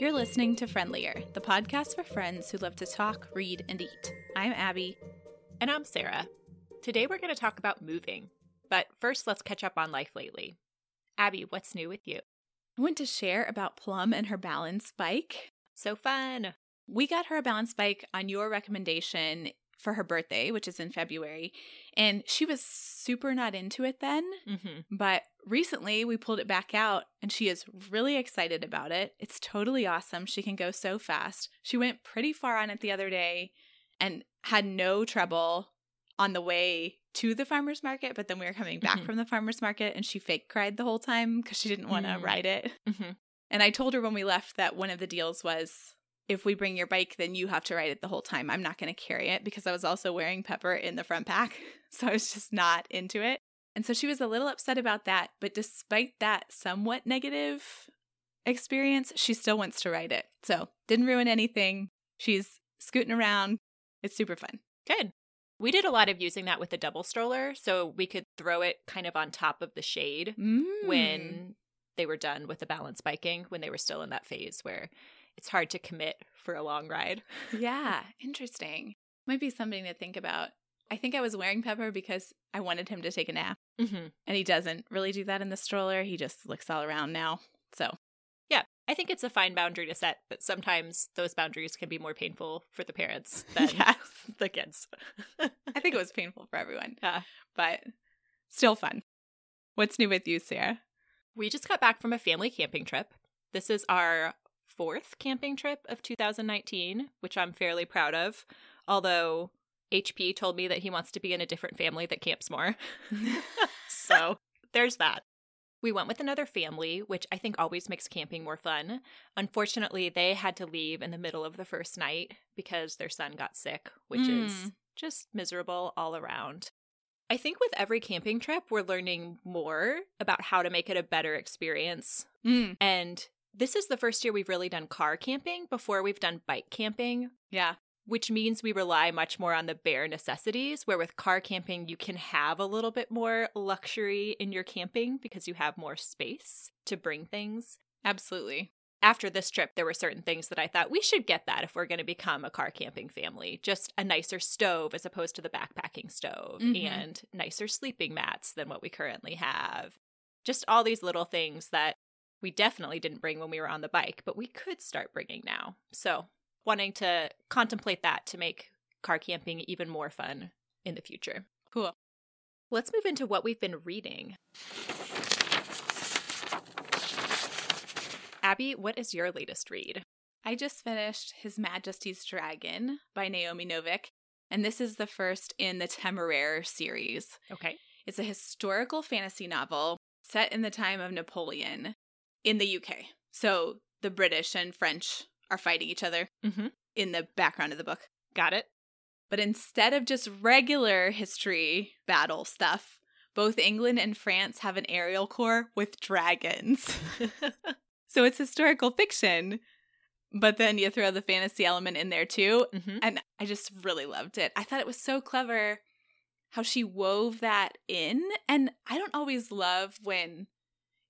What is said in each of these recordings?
You're listening to Friendlier, the podcast for friends who love to talk, read, and eat. I'm Abby. And I'm Sarah. Today we're going to talk about moving. But first, let's catch up on life lately. Abby, what's new with you? I want to share about Plum and her balance bike. So fun. We got her a balance bike on your recommendation for her birthday, which is in February. And she was super not into it then. Mm-hmm. But recently we pulled it back out and she is really excited about it. It's totally awesome. She can go so fast. She went pretty far on it the other day and had no trouble on the way to the farmer's market. But then we were coming back Mhm. from the farmer's market and she fake cried the whole time because she didn't want to Mm. ride it. Mm-hmm. And I told her when we left that one of the deals was if we bring your bike, then you have to ride it the whole time. I'm not going to carry it because I was also wearing Pepper in the front pack. So I was just not into it. And so she was a little upset about that. But despite that somewhat negative experience, she still wants to ride it. So didn't ruin anything. She's scooting around. It's super fun. Good. We did a lot of using that with the double stroller, so we could throw it kind of on top of the shade Mm. when they were done with the balance biking, when they were still in that phase where it's hard to commit for a long ride. Yeah, interesting. Might be something to think about. I think I was wearing Pepper because I wanted him to take a nap. Mm-hmm. And he doesn't really do that in the stroller. He just looks all around now. So, Yeah, I think it's a fine boundary to set, but sometimes those boundaries can be more painful for the parents than yes, the kids. I think it was painful for everyone, Yeah. but still fun. What's new with you, Sarah? We just got back from a family camping trip. This is our fourth camping trip of 2019, which I'm fairly proud of. Although HP told me that he wants to be in a different family that camps more. so there's that. We went with another family, which I think always makes camping more fun. Unfortunately, they had to leave in the middle of the first night because their son got sick, which is Mm. just miserable all around. I think with every camping trip, we're learning more about how to make it a better experience. Mm, And this is the first year we've really done car camping before we've done bike camping, yeah. which means we rely much more on the bare necessities. Where with car camping, you can have a little bit more luxury in your camping because you have more space to bring things. Absolutely. After this trip, there were certain things that I thought we should get that if we're going to become a car camping family. Just a nicer stove as opposed to the backpacking stove, Mhm. and nicer sleeping mats than what we currently have. Just all these little things that we definitely didn't bring when we were on the bike, but we could start bringing now. So, wanting to contemplate that to make car camping even more fun in the future. Cool. Let's move into what we've been reading. Abby, what is your latest read? I just finished His Majesty's Dragon by Naomi Novik, and this is the first in the Temeraire series. Okay. It's a historical fantasy novel set in the time of Napoleon in the UK. So the British and French are fighting each other Mm-hmm. in the background of the book. Got it. But instead of just regular history battle stuff, both England and France have an aerial corps with dragons. so it's historical fiction, but then you throw the fantasy element in there too. mm-hmm. And I just really loved it. I thought it was so clever how she wove that in. And I don't always love when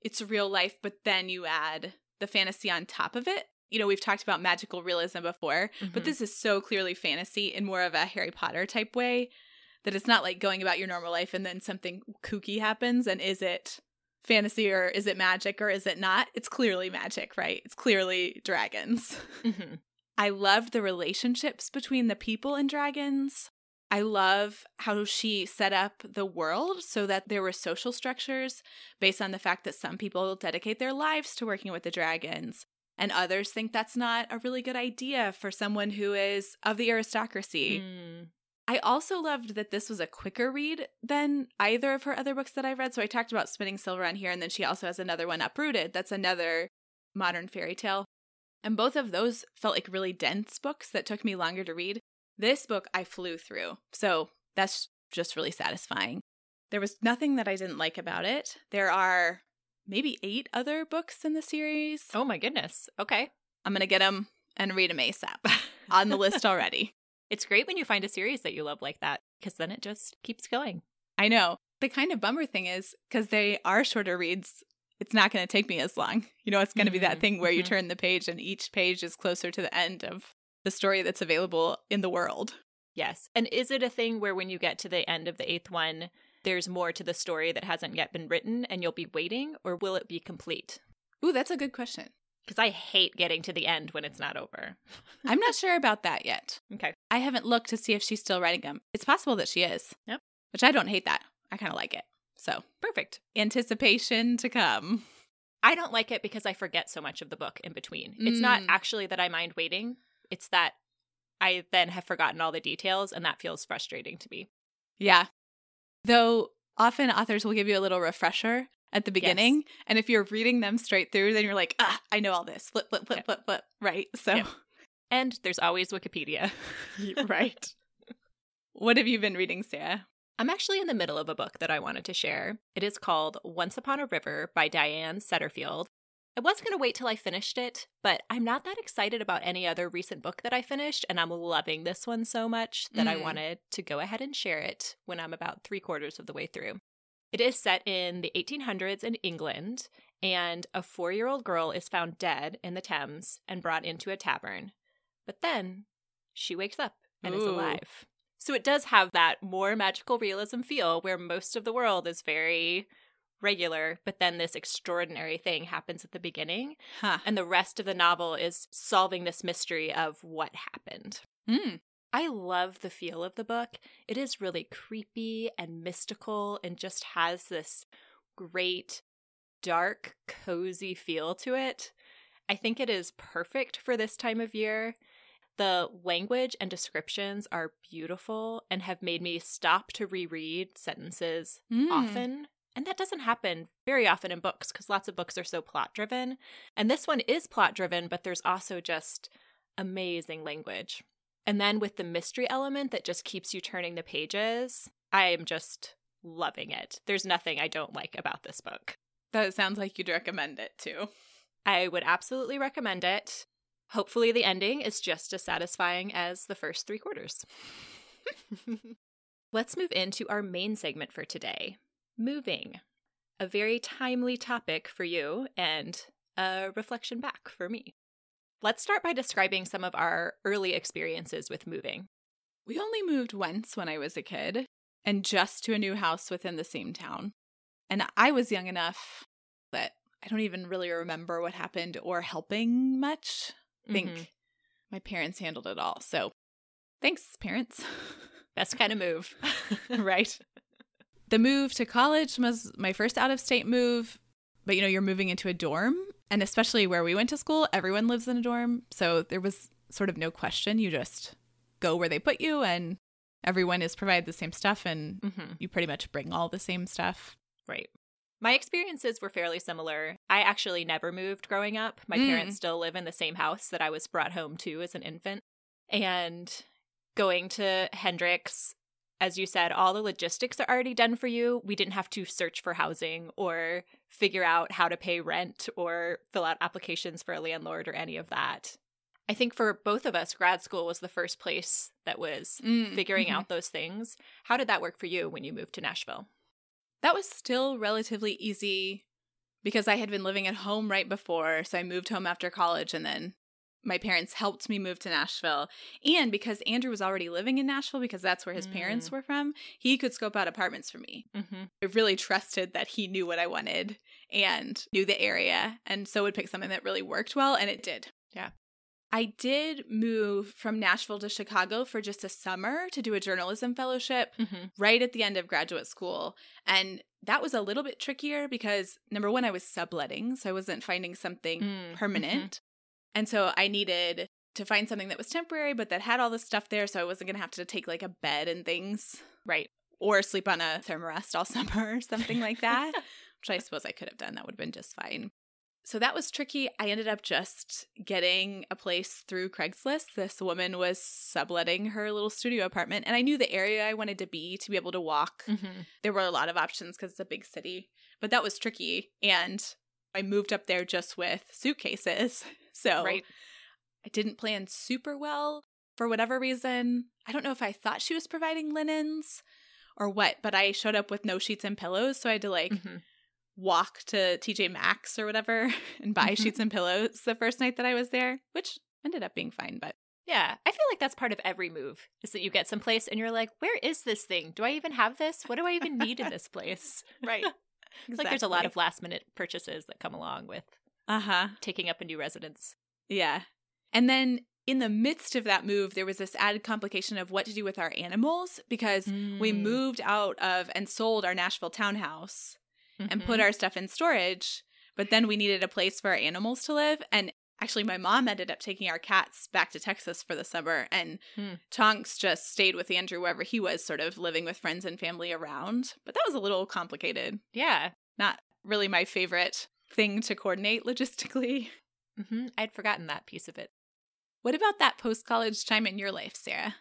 it's real life, but then you add the fantasy on top of it. You know, we've talked about magical realism before, but Mhm. this is so clearly fantasy in more of a Harry Potter type way that it's not like going about your normal life and then something kooky happens. And is it fantasy or is it magic or is it not? It's clearly magic, right? It's clearly dragons. Mm-hmm. I loved the relationships between the people and dragons. I love how she set up the world so that there were social structures based on the fact that some people dedicate their lives to working with the dragons, and others think that's not a really good idea for someone who is of the aristocracy. Mm. I also loved that this was a quicker read than either of her other books that I've read. So I talked about Spinning Silver on here, and then she also has another one, Uprooted. That's another modern fairy tale. And both of those felt like really dense books that took me longer to read. This book I flew through. So that's just really satisfying. There was nothing that I didn't like about it. There are maybe eight other books in the series. Oh my goodness. Okay. I'm going to get them and read them ASAP on the list already. It's great when you find a series that you love like that because then it just keeps going. I know. The kind of bummer thing is because they are shorter reads, it's not going to take me as long. You know, it's going to be that Mhm, thing where you mhm. turn the page and each page is closer to the end of the story that's available in the world. Yes. And is it a thing where when you get to the end of the eighth one, there's more to the story that hasn't yet been written and you'll be waiting, or will it be complete? Ooh, that's a good question. Because I hate getting to the end when it's not over. I'm not sure about that yet. Okay. I haven't looked to see if she's still writing them. It's possible that she is. Yep. Which I don't hate that. I kind of like it. So, Perfect. anticipation to come. I don't like it because I forget so much of the book in between. It's not Mm. actually that I mind waiting, it's that I then have forgotten all the details, and that feels frustrating to me. Yeah. Though often authors will give you a little refresher at the beginning. And if you're reading them straight through, then you're like, ah, I know all this. Flip, flip, flip, Yep. flip, flip. Right. So, Yep. And there's always Wikipedia. right. What have you been reading, Sarah? I'm actually in the middle of a book that I wanted to share. It is called Once Upon a River by Diane Setterfield. I was going to wait till I finished it, but I'm not that excited about any other recent book that I finished, and I'm loving this one so much that I Mm. wanted to go ahead and share it when I'm about three quarters of the way through. It is set in the 1800s in England, and a four year old girl is found dead in the Thames and brought into a tavern. But then she wakes up and is alive. So it does have that more magical realism feel where most of the world is very regular, but then this extraordinary thing happens at the beginning, Huh. and the rest of the novel is solving this mystery of what happened. Mm. I love the feel of the book. It is really creepy and mystical and just has this great, dark, cozy feel to it. I think it is perfect for this time of year. The language and descriptions are beautiful and have made me stop to reread sentences Mm. often. And that doesn't happen very often in books because lots of books are so plot driven. And this one is plot driven, but there's also just amazing language. And then with the mystery element that just keeps you turning the pages, I am just loving it. There's nothing I don't like about this book. That sounds like you'd recommend it too. I would absolutely recommend it. Hopefully, the ending is just as satisfying as the first three quarters. Let's move into our main segment for today moving. A very timely topic for you and a reflection back for me. Let's start by describing some of our early experiences with moving. We only moved once when I was a kid and just to a new house within the same town. And I was young enough that I don't even really remember what happened or helping much. I think Mhm. my parents handled it all. So thanks, parents. Best kind of move. right. The move to college was my first out of state move, but you know, you're moving into a dorm, and especially where we went to school, everyone lives in a dorm. So there was sort of no question. You just go where they put you, and everyone is provided the same stuff, and hmm you pretty much bring all the same stuff. Right. My experiences were fairly similar. I actually never moved growing up. My Mm. parents still live in the same house that I was brought home to as an infant. And going to Hendrix, as you said, all the logistics are already done for you. We didn't have to search for housing or figure out how to pay rent or fill out applications for a landlord or any of that. I think for both of us, grad school was the first place that was Mm, figuring mhm. out those things. How did that work for you when you moved to Nashville? That was still relatively easy because I had been living at home right before. So I moved home after college and then my parents helped me move to Nashville. And because Andrew was already living in Nashville, because that's where his parents Mm. were from, he could scope out apartments for me. Mm-hmm. I really trusted that he knew what I wanted and knew the area. And so would pick something that really worked well. And it did. Yeah. I did move from Nashville to Chicago for just a summer to do a journalism fellowship Mm-hmm. right at the end of graduate school. And that was a little bit trickier because number one, I was subletting, so I wasn't finding something Mm, permanent. And so I needed to find something that was temporary, but that had all this stuff there. So I wasn't going to have to take like a bed and things Right. or sleep on a thermarest all summer or something like that, which I suppose I could have done. That would have been just fine. So that was tricky. I ended up just getting a place through Craigslist. This woman was subletting her little studio apartment, and I knew the area I wanted to be to be able to walk. Mm-hmm. There were a lot of options because it's a big city, but that was tricky. And I moved up there just with suitcases. So Right. I didn't plan super well for whatever reason. I don't know if I thought she was providing linens or what, but I showed up with no sheets and pillows. So I had to like Mm-hmm. walk to TJ Maxx or whatever and buy Mhm. sheets and pillows the first night that I was there, which ended up being fine. But Yeah, I feel like that's part of every move is that you get someplace and you're like, where is this thing? Do I even have this? What do I even need in this place? right, It's like there's a lot of last minute purchases that come along with uh huh. taking up a new residence. Yeah. And then in the midst of that move, there was this added complication of what to do with our animals because we Mm. moved out of and sold our Nashville townhouse and put Mhm. our stuff in storage. But then we needed a place for our animals to live. And actually, my mom ended up taking our cats back to Texas for the summer. And Hmm. Tonks just stayed with Andrew wherever he was, sort of living with friends and family around. But that was a little complicated. Yeah. Not really my favorite thing to coordinate logistically. hmm I'd forgotten that piece of it. What about that post college time in your life, Sarah?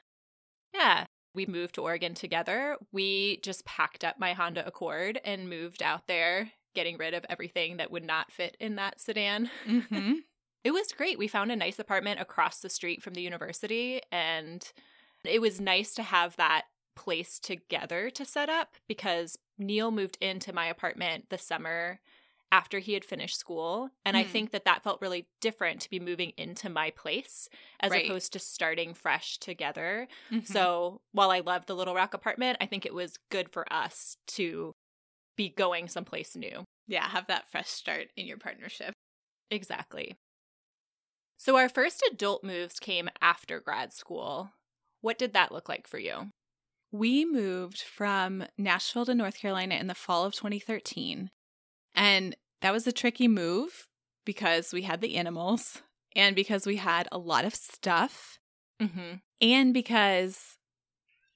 Yeah. We moved to Oregon together. We just packed up my Honda Accord and moved out there, getting rid of everything that would not fit in that sedan. Mm-hmm. It was great. We found a nice apartment across the street from the university, and it was nice to have that place together to set up because Neil moved into my apartment the summer after he had finished school. And I Hmm. think that that felt really different to be moving into my place as Right. opposed to starting fresh together. Mm-hmm. So while I loved the Little Rock apartment, I think it was good for us to be going someplace new. yeah, have that fresh start in your partnership. Exactly. So our first adult moves came after grad school. What did that look like for you? We moved from Nashville to North Carolina in the fall of 2013. And that was a tricky move because we had the animals and because we had a lot of stuff Mm-hmm. and because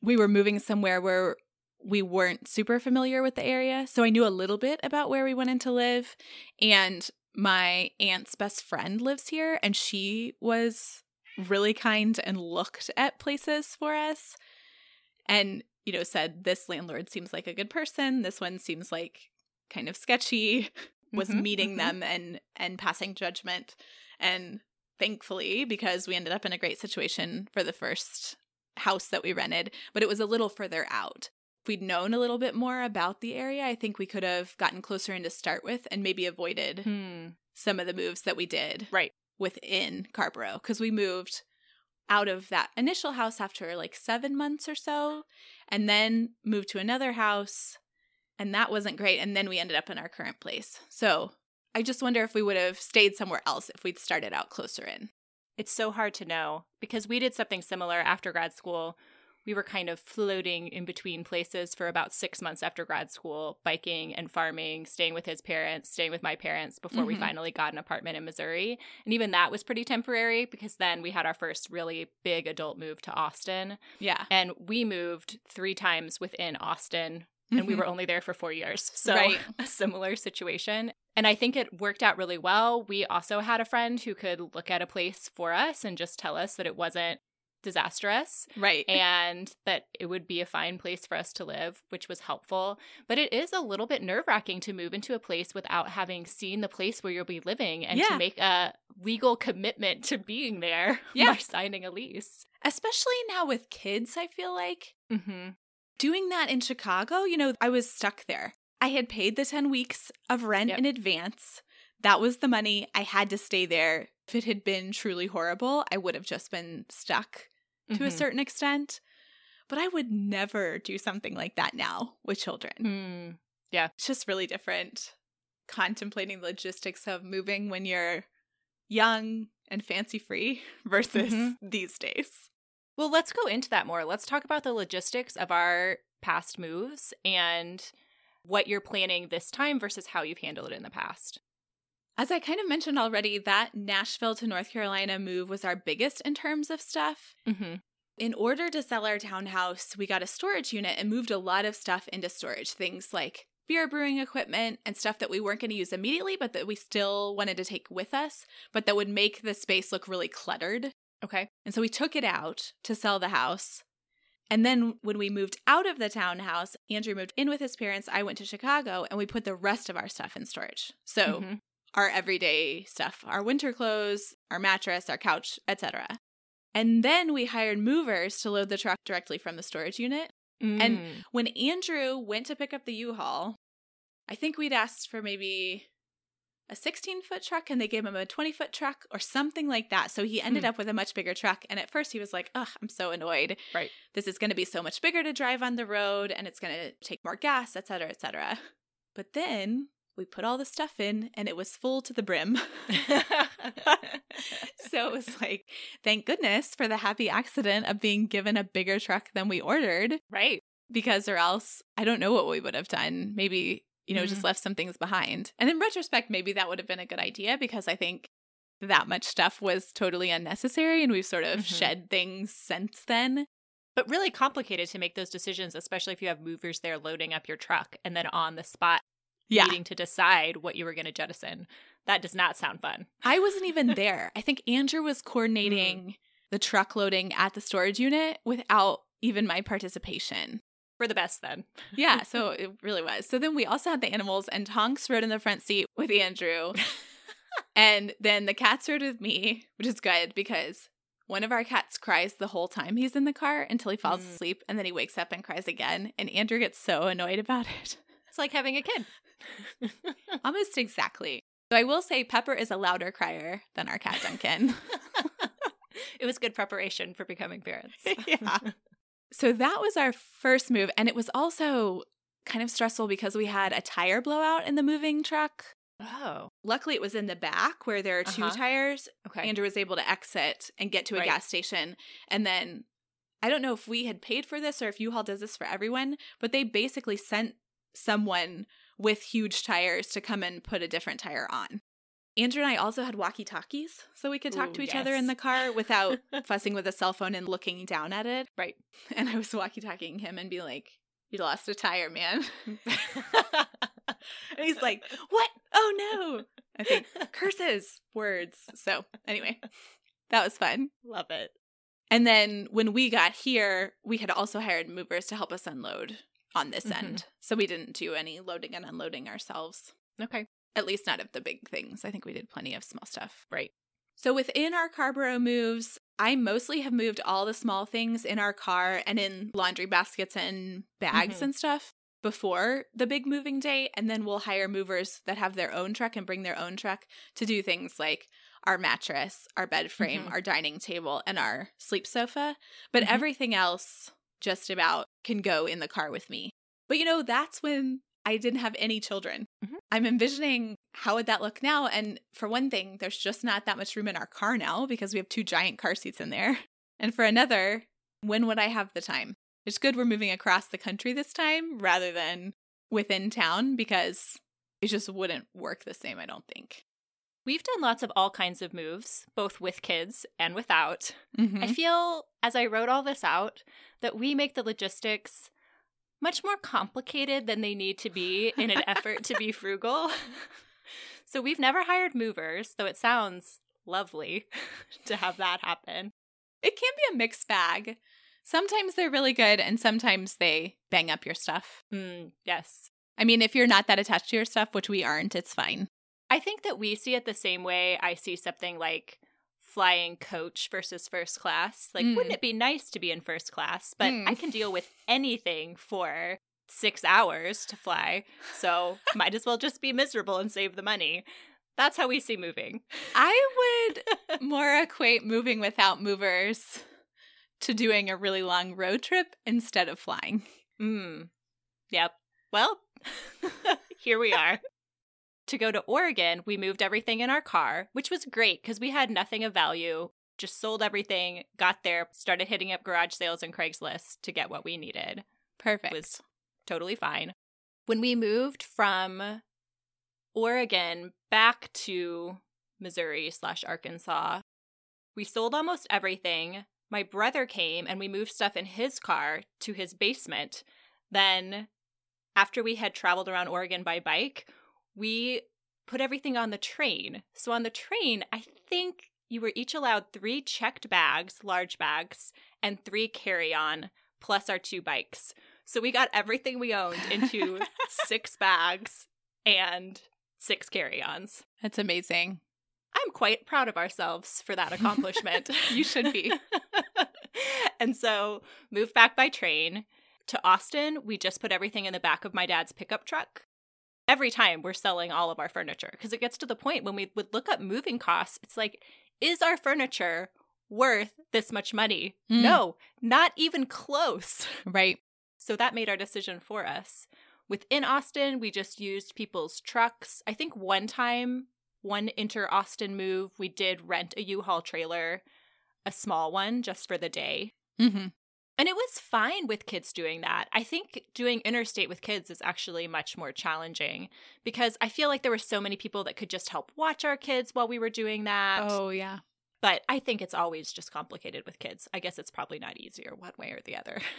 we were moving somewhere where we weren't super familiar with the area. So I knew a little bit about where we wanted to live. And my aunt's best friend lives here, and she was really kind and looked at places for us and, you know, said, This landlord seems like a good person. This one seems like kind of sketchy. Was Mhm, meeting mhm. them and and passing judgment. And thankfully, because we ended up in a great situation for the first house that we rented, but it was a little further out. If we'd known a little bit more about the area, I think we could have gotten closer in to start with and maybe avoided Hmm. some of the moves that we did Right. within Carrboro because we moved out of that initial house after like seven months or so and then moved to another house and that wasn't great and then we ended up in our current place so i just wonder if we would have stayed somewhere else if we'd started out closer in It's so hard to know because we did something similar after grad school. We were kind of floating in between places for about six months after grad school, biking and farming, staying with his parents, staying with my parents before we Mhm. finally got an apartment in Missouri. And even that was pretty temporary because then we had our first really big adult move to Austin. yeah And we moved three times within Austin, and we Mhm. were only there for four years. So, Right. a similar situation. And I think it worked out really well. We also had a friend who could look at a place for us and just tell us that it wasn't disastrous right and that it would be a fine place for us to live, which was helpful. But it is a little bit nerve wracking to move into a place without having seen the place where you'll be living and Yeah. to make a legal commitment to being there Yeah. by signing a lease. especially now with kids i feel like Mm-hmm. doing that in Chicago, you know, I was stuck there. I had paid the 10 weeks of rent Yep. in advance. That was the money. I had to stay there. If it had been truly horrible, I would have just been stuck to a Mhm. certain extent. But I would never do something like that now with children. Mm. It's just really different contemplating the logistics of moving when you're young and fancy free versus Mhm. these days. Well, let's go into that more. Let's talk about the logistics of our past moves and what you're planning this time versus how you've handled it in the past. As I kind of mentioned already, that Nashville to North Carolina move was our biggest in terms of stuff. Mm-hmm. In order to sell our townhouse, we got a storage unit and moved a lot of stuff into storage. Things like beer brewing equipment and stuff that we weren't going to use immediately, but that we still wanted to take with us, but that would make the space look really cluttered. Okay. And so we took it out to sell the house. And then when we moved out of the townhouse, Andrew moved in with his parents. I went to Chicago and we put the rest of our stuff in storage. So Mhm. Our everyday stuff, our winter clothes, our mattress, our couch, etc. And then we hired movers to load the truck directly from the storage unit. And Mm. when Andrew went to pick up the U-Haul, I think we'd asked for maybe a 16 foot truck and they gave him a 20 foot truck or something like that. So he ended Hmm. up with a much bigger truck. And at first he was like, ugh, I'm so annoyed. Right. This is going to be so much bigger to drive on the road and it's going to take more gas, et cetera, et cetera. But then we put all the stuff in and it was full to the brim. so it was like, thank goodness for the happy accident of being given a bigger truck than we ordered right. because or else I don't know what we would have done. Maybe, you know, just left some things behind. And in retrospect, maybe that would have been a good idea because I think that much stuff was totally unnecessary and we've sort of Mhm. shed things since then. But really complicated to make those decisions, especially if you have movers there loading up your truck and then on the spot Yeah. needing to decide what you were going to jettison. That does not sound fun. I wasn't even there. I think Andrew was coordinating the truck loading at the storage unit without even my participation. For the best, then. Yeah, so it really was. So then we also had the animals, and Tonks rode in the front seat with Andrew. and then the cats rode with me, which is good because one of our cats cries the whole time he's in the car until he falls Mm. asleep, and then he wakes up and cries again. And Andrew gets so annoyed about it. It's like having a kid. Almost exactly. So I will say Pepper is a louder crier than our cat Duncan. it was good preparation for becoming parents. Yeah. so that was our first move. And it was also kind of stressful because we had a tire blowout in the moving truck. Oh, Luckily, it was in the back where there are 2 Uh-huh. tires. okay. Andrew was able to exit and get to a Right. gas station. And then I don't know if we had paid for this or if U-Haul does this for everyone, but they basically sent someone with huge tires to come and put a different tire on. Andrew and I also had walkie talkies so we could talk Ooh, to each other in the car without fussing with a cell phone and looking down at it. Right. And I was walkie talking him and be like, You lost a tire, man. and he's like, What? Oh no. I think curses, words. So, anyway, that was fun. Love it. And then when we got here, we had also hired movers to help us unload on this Mhm. end. So we didn't do any loading and unloading ourselves, Okay. at least not of the big things. I think we did plenty of small stuff. Right. So within our Carrboro moves, I mostly have moved all the small things in our car and in laundry baskets and bags Mhm. and stuff before the big moving day. And then we'll hire movers that have their own truck and bring their own truck to do things like our mattress, our bed frame, Mhm. our dining table, and our sleep sofa. But Mhm. everything else just about can go in the car with me. But you know, that's when I didn't have any children. Mhm. I'm envisioning how would that look now? And for one thing, there's just not that much room in our car now because we have two giant car seats in there. And for another, when would I have the time? It's good we're moving across the country this time rather than within town because it just wouldn't work the same, I don't think. We've done lots of all kinds of moves, both with kids and without. Mhm. I feel, as I wrote all this out, that we make the logistics much more complicated than they need to be in an effort to be frugal. so we've never hired movers, though it sounds lovely to have that happen. It can be a mixed bag. Sometimes they're really good and sometimes they bang up your stuff. Mm, yes. I mean, if you're not that attached to your stuff, which we aren't, it's fine. I think that we see it the same way I see something like flying coach versus first class. Like, Mm. wouldn't it be nice to be in first class? But Mm. I can deal with anything for six hours to fly. So might as well just be miserable and save the money. That's how we see moving. I would more equate moving without movers to doing a really long road trip instead of flying. Mm. Yep. Well, here we are. To go to Oregon, we moved everything in our car, which was great because we had nothing of value. Just sold everything, got there, started hitting up garage sales and Craigslist to get what we needed. Perfect. It was totally fine. When we moved from Oregon back to Missouri slash Arkansas, we sold almost everything. My brother came and we moved stuff in his car to his basement. Then, after we had traveled around Oregon by bike, we put everything on the train. So, on the train, I think you were each allowed three checked bags, large bags, and three carry on, plus our two bikes. So we got everything we owned into six bags and six carry ons. That's amazing. I'm quite proud of ourselves for that accomplishment. You should be. and so moved back by train to Austin. We just put everything in the back of my dad's pickup truck. Every time we're selling all of our furniture because it gets to the point when we would look up moving costs. It's like, is our furniture worth this much money? Mm. No, not even close. Right. So that made our decision for us. Within Austin, we just used people's trucks. I think one time, one inter Austin move, we did rent a U Haul trailer, a small one just for the day. Mm-hmm. And it was fine with kids doing that. I think doing interstate with kids is actually much more challenging because I feel like there were so many people that could just help watch our kids while we were doing that. Oh, yeah. But I think it's always just complicated with kids. I guess it's probably not easier one way or the other.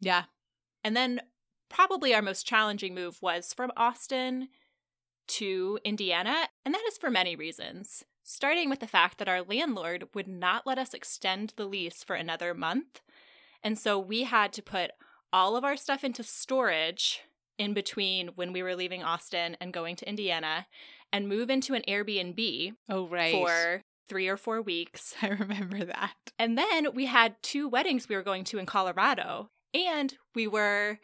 Yeah. And then probably our most challenging move was from Austin to Indiana, and that is for many reasons. Starting with the fact that our landlord would not let us extend the lease for another month. And so we had to put all of our stuff into storage in between when we were leaving Austin and going to Indiana and move into an Airbnb Oh, right. for three or four weeks. I remember that. And then we had two weddings we were going to in Colorado. And we were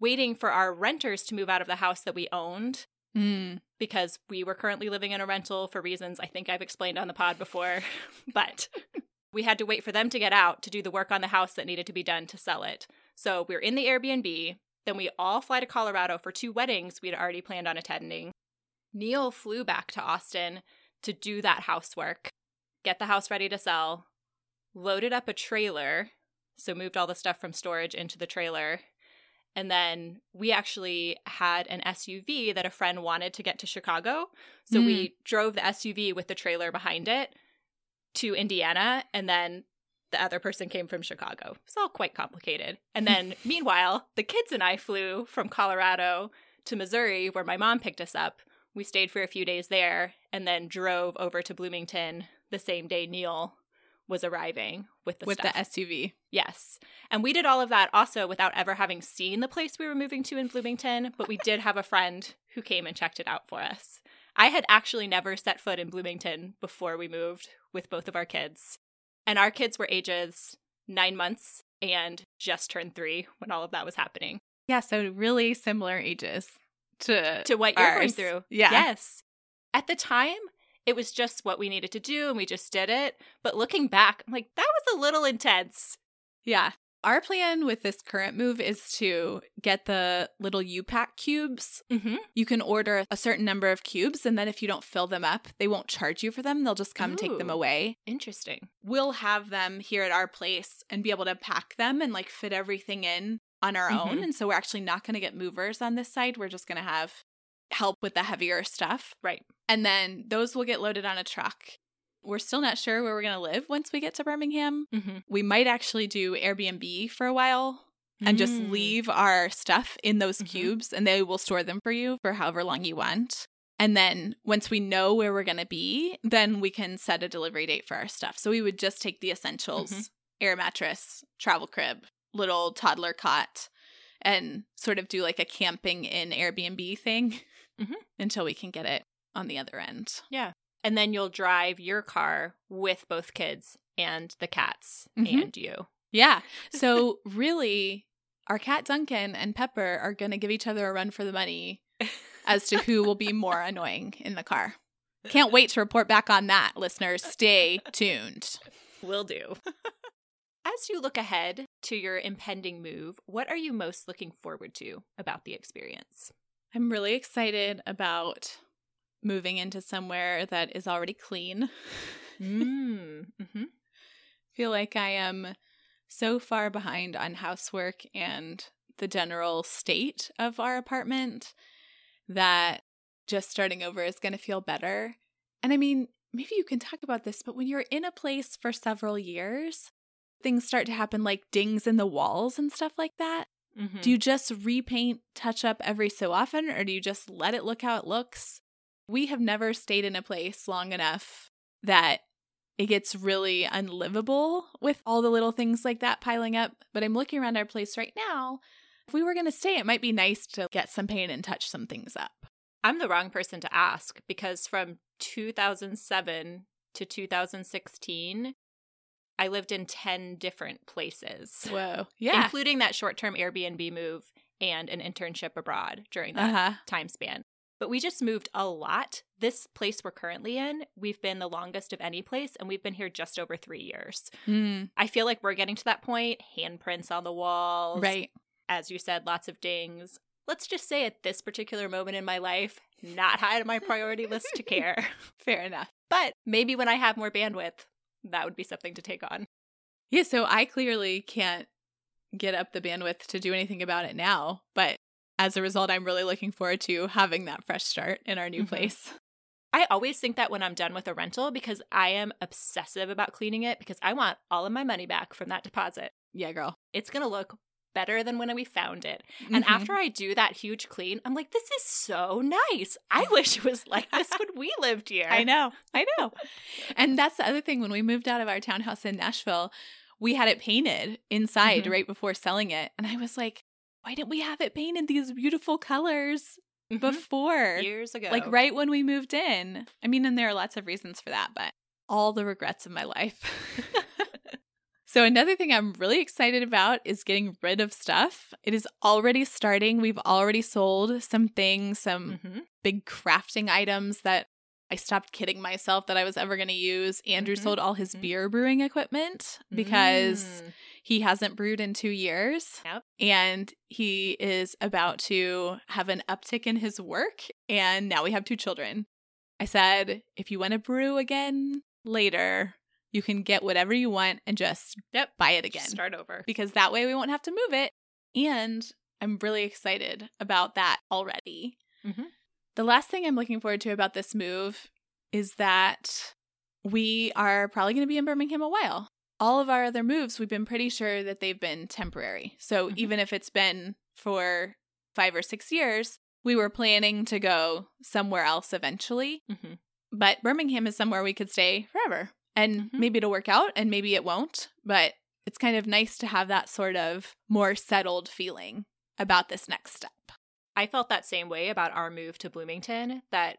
waiting for our renters to move out of the house that we owned Mm. because we were currently living in a rental for reasons I think I've explained on the pod before. but we had to wait for them to get out to do the work on the house that needed to be done to sell it. So we're in the Airbnb. Then we all fly to Colorado for two weddings we'd already planned on attending. Neil flew back to Austin to do that housework, get the house ready to sell, loaded up a trailer, so moved all the stuff from storage into the trailer. And then we actually had an SUV that a friend wanted to get to Chicago. So we mm. drove the SUV with the trailer behind it to Indiana. And then the other person came from Chicago. It's all quite complicated. And then meanwhile, the kids and I flew from Colorado to Missouri, where my mom picked us up. We stayed for a few days there and then drove over to Bloomington the same day Neil was arriving with the With stuff. the SUV. Yes. And we did all of that also without ever having seen the place we were moving to in Bloomington, but we did have a friend who came and checked it out for us. I had actually never set foot in Bloomington before we moved with both of our kids. And our kids were ages nine months and just turned three when all of that was happening. Yeah, so really similar ages to To what you're going through. Yeah. Yes. At the time, it was just what we needed to do and we just did it. But looking back, I'm like, that was a little intense. Yeah. Our plan with this current move is to get the little U-Pack cubes. Mm-hmm. You can order a certain number of cubes, and then if you don't fill them up, they won't charge you for them. They'll just come take them away. Interesting. We'll have them here at our place and be able to pack them and like fit everything in on our own. Mhm. And so we're actually not going to get movers on this side. We're just going to have help with the heavier stuff. Right. And then those will get loaded on a truck. We're still not sure where we're going to live once we get to Birmingham. Mm-hmm. We might actually do Airbnb for a while and just Mm. leave our stuff in those Mhm. cubes and they will store them for you for however long you want. And then once we know where we're going to be, then we can set a delivery date for our stuff. So we would just take the essentials Mhm. air mattress, travel crib, little toddler cot, and sort of do like a camping in Airbnb thing Mhm. until we can get it on the other end. And then you'll drive your car with both kids and the cats Mhm. and you. Yeah. So really, our cat Duncan and Pepper are going to give each other a run for the money as to who will be more annoying in the car. Can't wait to report back on that, listeners. Stay tuned. Will do. As you look ahead to your impending move, what are you most looking forward to about the experience? I'm really excited about moving into somewhere that is already clean. Mm. hmm feel like I am so far behind on housework and the general state of our apartment that just starting over is going to feel better. And I mean, maybe you can talk about this, but when you're in a place for several years, things start to happen like dings in the walls and stuff like that. hmm Do you just repaint, touch up every so often, or do you just let it look how it looks? We have never stayed in a place long enough that it gets really unlivable with all the little things like that piling up. But I'm looking around our place right now. If we were going to stay, it might be nice to get some paint and touch some things up. I'm the wrong person to ask because from 2007 to 2016, I lived in 10 different places, Whoa. Yeah. including that short term Airbnb move and an internship abroad during that huh. time span. But we just moved a lot. This place we're currently in, we've been the longest of any place, and we've been here just over three years. Mm, I feel like we're getting to that point. Handprints on the walls. right. As you said, lots of dings. Let's just say at this particular moment in my life, not high on my priority list to care. Fair enough. But maybe when I have more bandwidth, that would be something to take on. Yeah, so I clearly can't get up the bandwidth to do anything about it now, but as a result, I'm really looking forward to having that fresh start in our new Mhm. place. I always think that when I'm done with a rental because I am obsessive about cleaning it because I want all of my money back from that deposit. Yeah, girl. It's going to look better than when we found it. And Mhm. after I do that huge clean, I'm like, this is so nice. I wish it was like this when we lived here. I know. I know. and that's the other thing. When we moved out of our townhouse in Nashville, we had it painted inside Mhm. right before selling it. And I was like, why didn't we have it painted these beautiful colors Mhm. before? Years ago. Like right when we moved in. I mean, and there are lots of reasons for that, but all the regrets of my life. so, another thing I'm really excited about is getting rid of stuff. It is already starting. We've already sold some things, some Mhm. big crafting items that I stopped kidding myself that I was ever going to use. Andrew Mhm. sold all his Mhm. beer brewing equipment because Mm. He hasn't brewed in two years. Yep. And he is about to have an uptick in his work. And now we have two children. I said, if you want to brew again later, you can get whatever you want and just Yep. buy it again. Start over. Because that way we won't have to move it. And I'm really excited about that already. Mhm. The last thing I'm looking forward to about this move is that we are probably going to be in Birmingham a while all of our other moves, we've been pretty sure that they've been temporary. So Mhm. even if it's been for five or six years, we were planning to go somewhere else eventually. hmm But Birmingham is somewhere we could stay forever. And Mhm. maybe it'll work out and maybe it won't. But it's kind of nice to have that sort of more settled feeling about this next step. I felt that same way about our move to Bloomington, that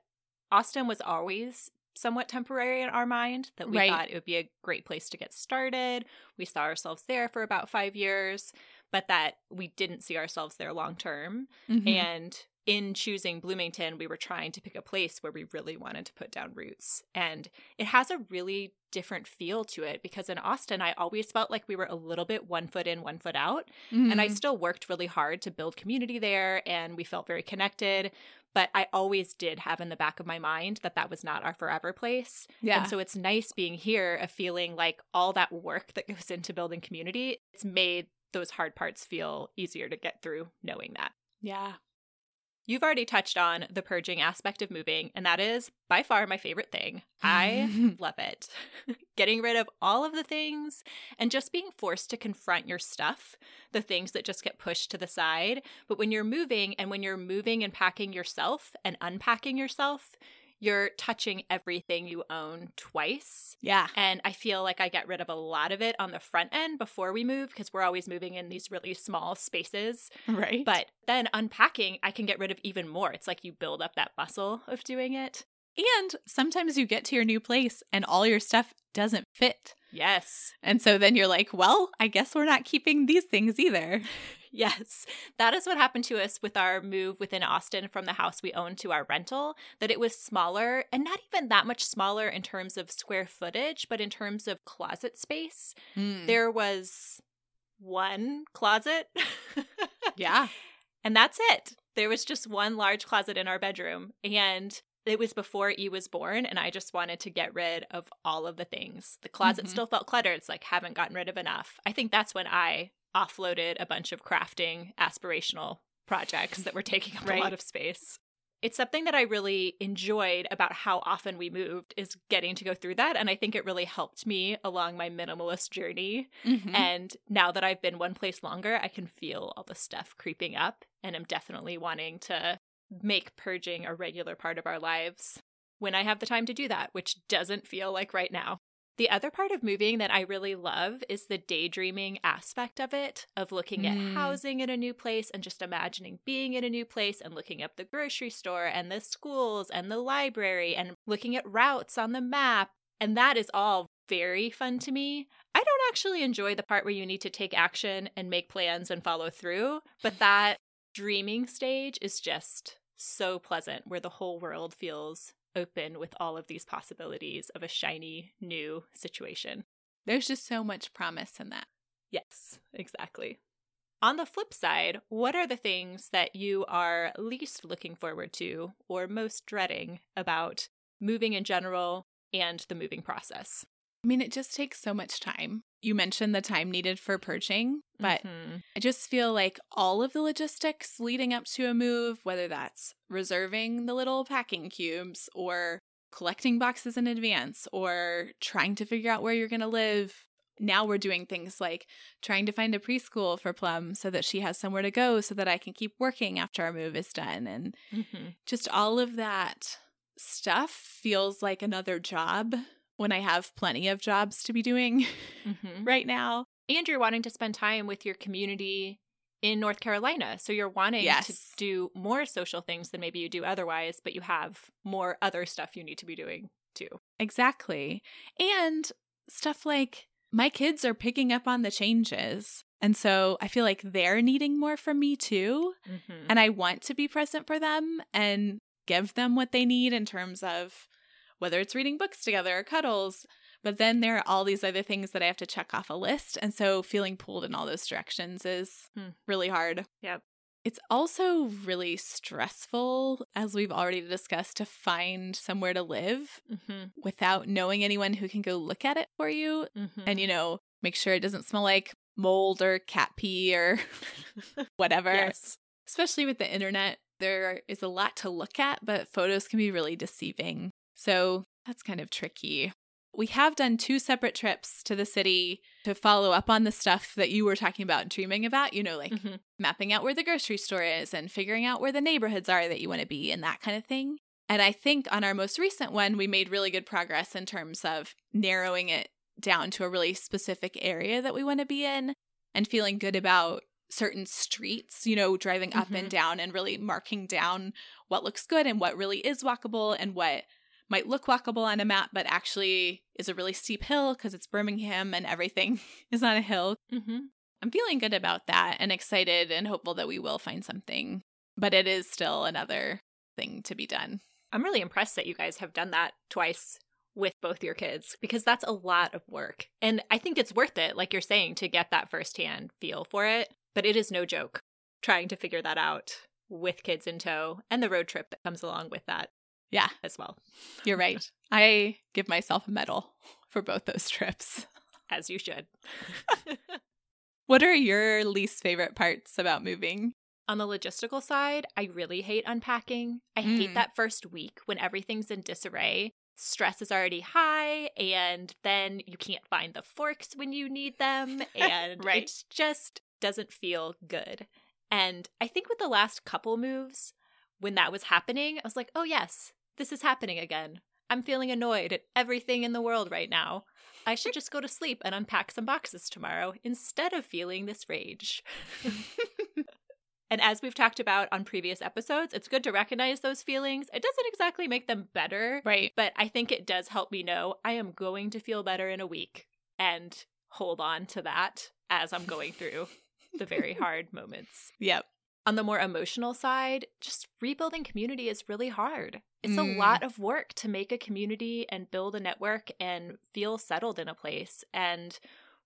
Austin was always somewhat temporary in our mind, that we Right. thought it would be a great place to get started. We saw ourselves there for about five years, but that we didn't see ourselves there long term. Mhm. And in choosing Bloomington, we were trying to pick a place where we really wanted to put down roots. And it has a really different feel to it because in Austin, I always felt like we were a little bit one foot in, one foot out. And I Mhm. still worked really hard to build community there and we felt very connected. But I always did have in the back of my mind that that was not our forever place. yeah. And so it's nice being here, of feeling like all that work that goes into building community, it's made those hard parts feel easier to get through knowing that. yeah. You've already touched on the purging aspect of moving, and that is by far my favorite thing. I love it. Getting rid of all of the things and just being forced to confront your stuff, the things that just get pushed to the side. But when you're moving and when you're moving and packing yourself and unpacking yourself, you're touching everything you own twice. Yeah. And I feel like I get rid of a lot of it on the front end before we move because we're always moving in these really small spaces. Right. But then unpacking, I can get rid of even more. It's like you build up that muscle of doing it. and sometimes you get to your new place and all your stuff doesn't fit. Yes. And so then you're like, well, I guess we're not keeping these things either. Yes. That is what happened to us with our move within Austin from the house we owned to our rental, that it was smaller and not even that much smaller in terms of square footage, but in terms of closet space. Mm. There was one closet. yeah. And that's it. There was just one large closet in our bedroom. And it was before E was born. And I just wanted to get rid of all of the things. The closet Mhm. still felt cluttered. It's like, haven't gotten rid of enough. I think that's when I offloaded a bunch of crafting aspirational projects that were taking up a lot of space. It's something that I really enjoyed about how often we moved is getting to go through that. And I think it really helped me along my minimalist journey Mhm. and now that I've been one place longer, I can feel all the stuff creeping up. And I'm definitely wanting to make purging a regular part of our lives when I have the time to do that, which doesn't feel like right now. The other part of moving that I really love is the daydreaming aspect of it, of looking Mm. at housing in a new place and just imagining being in a new place and looking up the grocery store and the schools and the library and looking at routes on the map. And that is all very fun to me. I don't actually enjoy the part where you need to take action and make plans and follow through, but that dreaming stage is just so pleasant, where the whole world feels open with all of these possibilities of a shiny new situation. There's just so much promise in that. Yes, exactly. On the flip side, what are the things that you are least looking forward to or most dreading about moving in general and the moving process? I mean, it just takes so much time. You mentioned the time needed for perching, but Mhm. I just feel like all of the logistics leading up to a move, whether that's reserving the little packing cubes or collecting boxes in advance or trying to figure out where you're going to live. Now we're doing things like trying to find a preschool for Plum so that she has somewhere to go so that I can keep working after our move is done. And Mhm. just all of that stuff feels like another job when I have plenty of jobs to be doing Mhm. right now. and you're wanting to spend time with your community in North Carolina. So you're wanting to do more social things than maybe you do otherwise, but you have more other stuff you need to be doing too. Exactly. And stuff like my kids are picking up on the changes. And so I feel like they're needing more from me too. Mm-hmm. And I want to be present for them and give them what they need in terms of whether it's reading books together or cuddles. But then there are all these other things that I have to check off a list. And so feeling pulled in all those directions is Hmm. really hard. Yep. It's also really stressful, as we've already discussed, to find somewhere to live Mm-hmm. without knowing anyone who can go look at it for you Mm-hmm. and, you know, make sure it doesn't smell like mold or cat pee or whatever. yes. Especially with the internet, there is a lot to look at, but photos can be really deceiving. So that's kind of tricky. We have done two separate trips to the city to follow up on the stuff that you were talking about and dreaming about, you know, like Mhm. mapping out where the grocery store is and figuring out where the neighborhoods are that you want to be and that kind of thing. And I think on our most recent one, we made really good progress in terms of narrowing it down to a really specific area that we want to be in and feeling good about certain streets, you know, driving up and Mhm. down and really marking down what looks good and what really is walkable and what might look walkable on a map, but actually is a really steep hill because it's Birmingham and everything is on a hill. Mm-hmm. I'm feeling good about that and excited and hopeful that we will find something, but it is still another thing to be done. I'm really impressed that you guys have done that twice with both your kids because that's a lot of work. And I think it's worth it, like you're saying, to get that firsthand feel for it. But it is no joke trying to figure that out with kids in tow and the road trip that comes along with that Yeah, as well, you're right. I give myself a medal for both those trips. as you should. What are your least favorite parts about moving? On the logistical side, I really hate unpacking. I Mm. hate that first week when everything's in disarray. Stress is already high, and then you can't find the forks when you need them, and Right. it just doesn't feel good. And I think with the last couple moves, when that was happening, I was like, oh, yes, this is happening again. I'm feeling annoyed at everything in the world right now. I should just go to sleep and unpack some boxes tomorrow instead of feeling this rage. And as we've talked about on previous episodes, it's good to recognize those feelings. It doesn't exactly make them better, Right. but I think it does help me know I am going to feel better in a week and hold on to that as I'm going through the very hard moments. Yep. On the more emotional side, just rebuilding community is really hard. It's Mm. a lot of work to make a community and build a network and feel settled in a place. And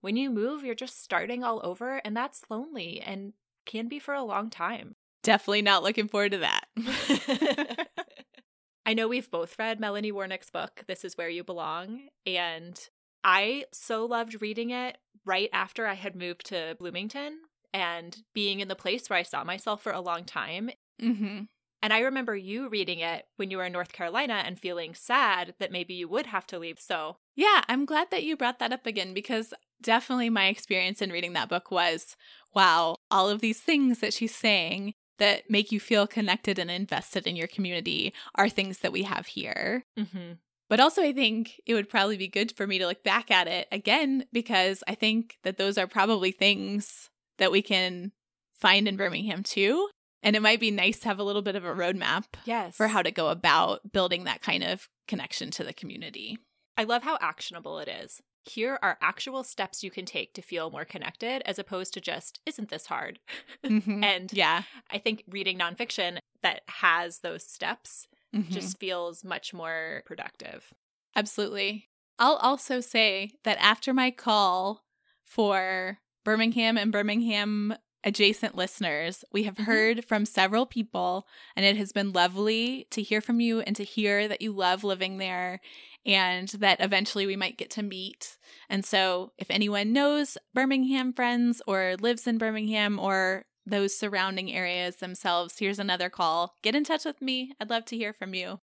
when you move, you're just starting all over, and that's lonely and can be for a long time. Definitely not looking forward to that. I know we've both read Melody Warnick's book, This Is Where You Belong, and I so loved reading it right after I had moved to Bloomington and being in the place where I saw myself for a long time. hmm And I remember you reading it when you were in North Carolina and feeling sad that maybe you would have to leave. So, Yeah, I'm glad that you brought that up again because definitely my experience in reading that book was wow, all of these things that she's saying that make you feel connected and invested in your community are things that we have here. mm-hmm. But also, I think it would probably be good for me to look back at it again because I think that those are probably things that we can find in Birmingham too. And it might be nice to have a little bit of a roadmap yes. for how to go about building that kind of connection to the community. I love how actionable it is. Here are actual steps you can take to feel more connected as opposed to just, isn't this hard? Mhm. And yeah, I think reading nonfiction, that has those steps Mhm. just feels much more productive. Absolutely. I'll also say that after my call for Birmingham and Birmingham adjacent listeners, we have Mhm. heard from several people, and it has been lovely to hear from you and to hear that you love living there and that eventually we might get to meet. And so, if anyone knows Birmingham friends or lives in Birmingham or those surrounding areas themselves, here's another call. Get in touch with me. I'd love to hear from you.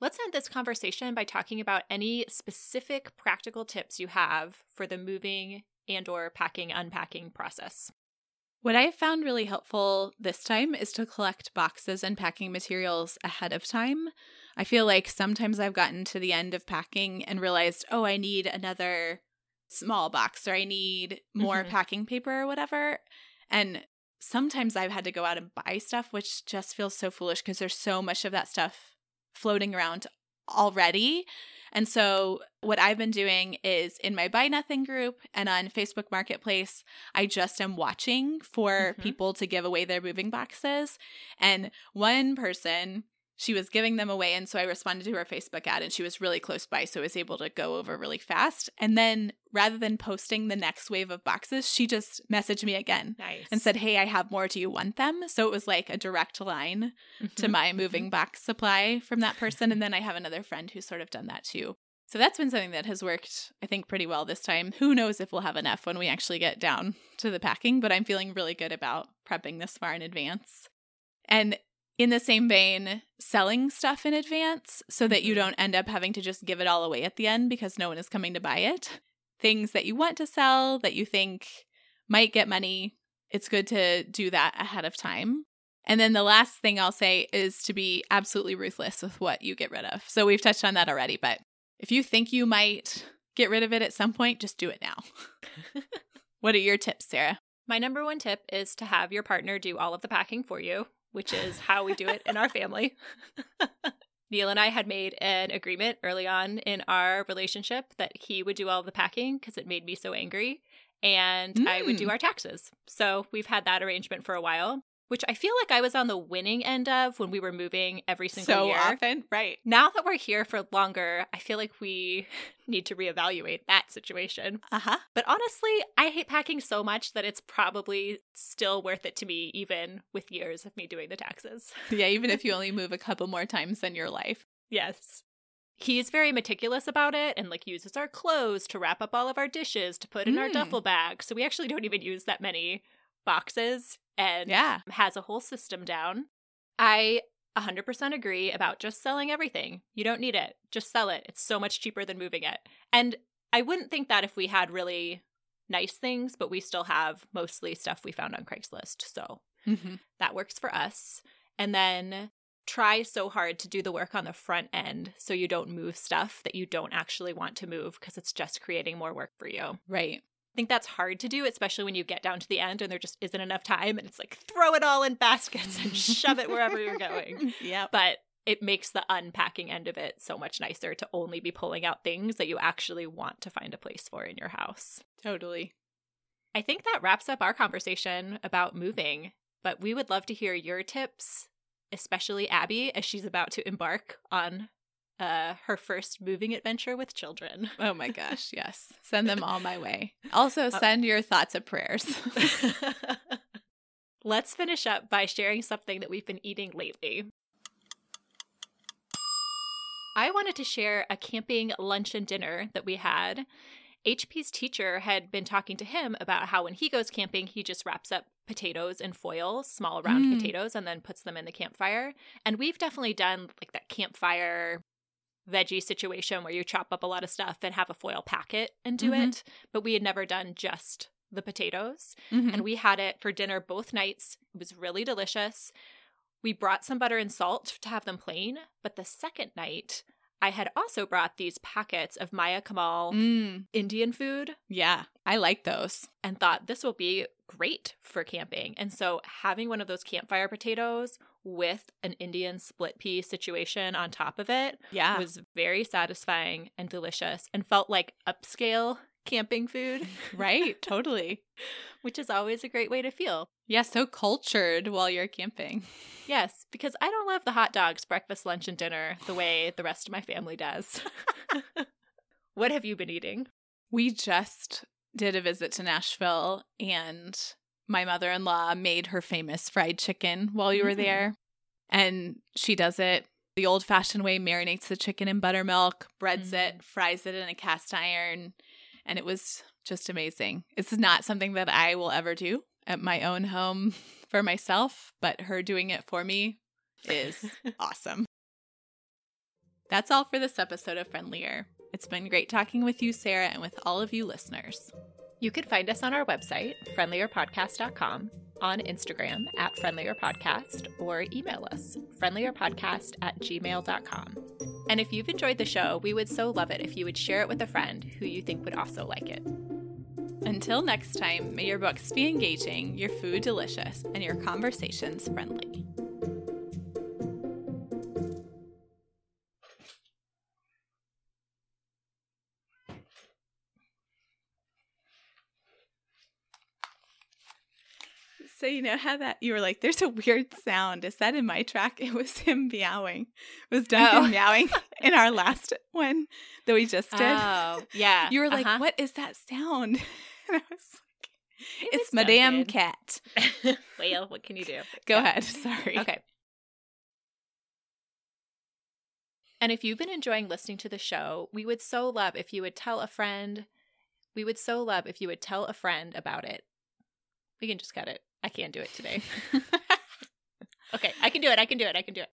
Let's end this conversation by talking about any specific practical tips you have for the moving and or packing unpacking process. What I have found really helpful this time is to collect boxes and packing materials ahead of time. I feel like sometimes I've gotten to the end of packing and realized, oh, I need another small box or I need more Mhm. packing paper or whatever. And sometimes I've had to go out and buy stuff, which just feels so foolish because there's so much of that stuff floating around already. And so, what I've been doing is in my Buy Nothing group and on Facebook Marketplace, I just am watching for Mhm. people to give away their moving boxes. And one person, she was giving them away. And so I responded to her Facebook ad and she was really close by. So I was able to go over really fast. And then rather than posting the next wave of boxes, she just messaged me again Nice. and said, Hey, I have more. Do you want them? So it was like a direct line to Mhm. my moving box supply from that person. And then I have another friend who's sort of done that too. So that's been something that has worked, I think, pretty well this time. Who knows if we'll have enough when we actually get down to the packing, but I'm feeling really good about prepping this far in advance. And in the same vein, selling stuff in advance so that you Mhm. don't end up having to just give it all away at the end because no one is coming to buy it. Things that you want to sell that you think might get money, it's good to do that ahead of time. And then the last thing I'll say is to be absolutely ruthless with what you get rid of. So we've touched on that already, but if you think you might get rid of it at some point, just do it now. what are your tips, Sarah? My number one tip is to have your partner do all of the packing for you, which is how we do it in our family. Neil and I had made an agreement early on in our relationship that he would do all the packing because it made me so angry, and I would do Mm. our taxes. So we've had that arrangement for a while, which I feel like I was on the winning end of when we were moving every single so year. often, right? Now that we're here for longer, I feel like we need to reevaluate that situation. Uh huh. But honestly, I hate packing so much that it's probably still worth it to me, even with years of me doing the taxes. Yeah, even if you only move a couple more times in your life. Yes. He's very meticulous about it and like uses our clothes to wrap up all of our dishes to put in our Mm. duffel bag. So we actually don't even use that many boxes and Yeah. has a whole system down. I 100% agree about just selling everything. You don't need it. Just sell it. It's so much cheaper than moving it. And I wouldn't think that if we had really nice things, but we still have mostly stuff we found on Craigslist. So Mm-hmm. that works for us. And then try so hard to do the work on the front end so you don't move stuff that you don't actually want to move because it's just creating more work for you. I think that's hard to do, especially when you get down to the end and there just isn't enough time and it's like throw it all in baskets and shove it wherever you're going. Yeah. But it makes the unpacking end of it so much nicer to only be pulling out things that you actually want to find a place for in your house. Totally. I think that wraps up our conversation about moving, but we would love to hear your tips, especially Abby, as she's about to embark on uh, her first moving adventure with children. Oh my gosh, yes. Send them all my way. Also, send your thoughts of prayers. Let's finish up by sharing something that we've been eating lately. I wanted to share a camping lunch and dinner that we had. HP's teacher had been talking to him about how when he goes camping, he just wraps up potatoes in foil, small round Mm. potatoes, and then puts them in the campfire. And we've definitely done like that campfire veggie situation where you chop up a lot of stuff and have a foil packet and do Mhm. it, but we had never done just the potatoes Mhm. and we had it for dinner both nights. It was really delicious. We brought some butter and salt to have them plain, but the second night, I had also brought these packets of Maya Kaimal Mm, Indian food yeah, I like those. and thought this will be great for camping. And so having one of those campfire potatoes with an Indian split pea situation on top of it Yeah. was very satisfying and delicious and felt like upscale camping food, right? Totally. which is always a great way to feel. Yeah, so cultured while you're camping. Yes, because I don't love the hot dogs, breakfast, lunch, and dinner the way the rest of my family does. what have you been eating? We just did a visit to Nashville and my mother in law made her famous fried chicken while you were Mm. there. And she does it the old fashioned way, marinates the chicken in buttermilk, breads it, fries it in a cast iron. And it was just amazing. It's not something that I will ever do at my own home for myself, but her doing it for me is awesome. That's all for this episode of Friendlier. It's been great talking with you, Sarah, and with all of you listeners. You can find us on our website, friendlierpodcast.com, on Instagram at friendlierpodcast, or email us, friendlierpodcast at gmail.com. And if you've enjoyed the show, we would so love it if you would share it with a friend who you think would also like it. Until next time, may your books be engaging, your food delicious, and your conversations friendly. So you know how that you were like, "There's a weird sound." Is that in my track? It was him meowing. It was Duncan Oh. meowing in our last one that we just did. Oh, yeah. You were like, Uh-huh. "What is that sound?" And I was like, It "It's is Madame Duncan. Cat." well, what can you do? Go Yeah. ahead. Sorry. Okay. And if you've been enjoying listening to the show, we would so love if you would tell a friend. We would so love if you would tell a friend about it. We can just cut it. I can't do it today. okay, I can do it. I can do it. I can do it.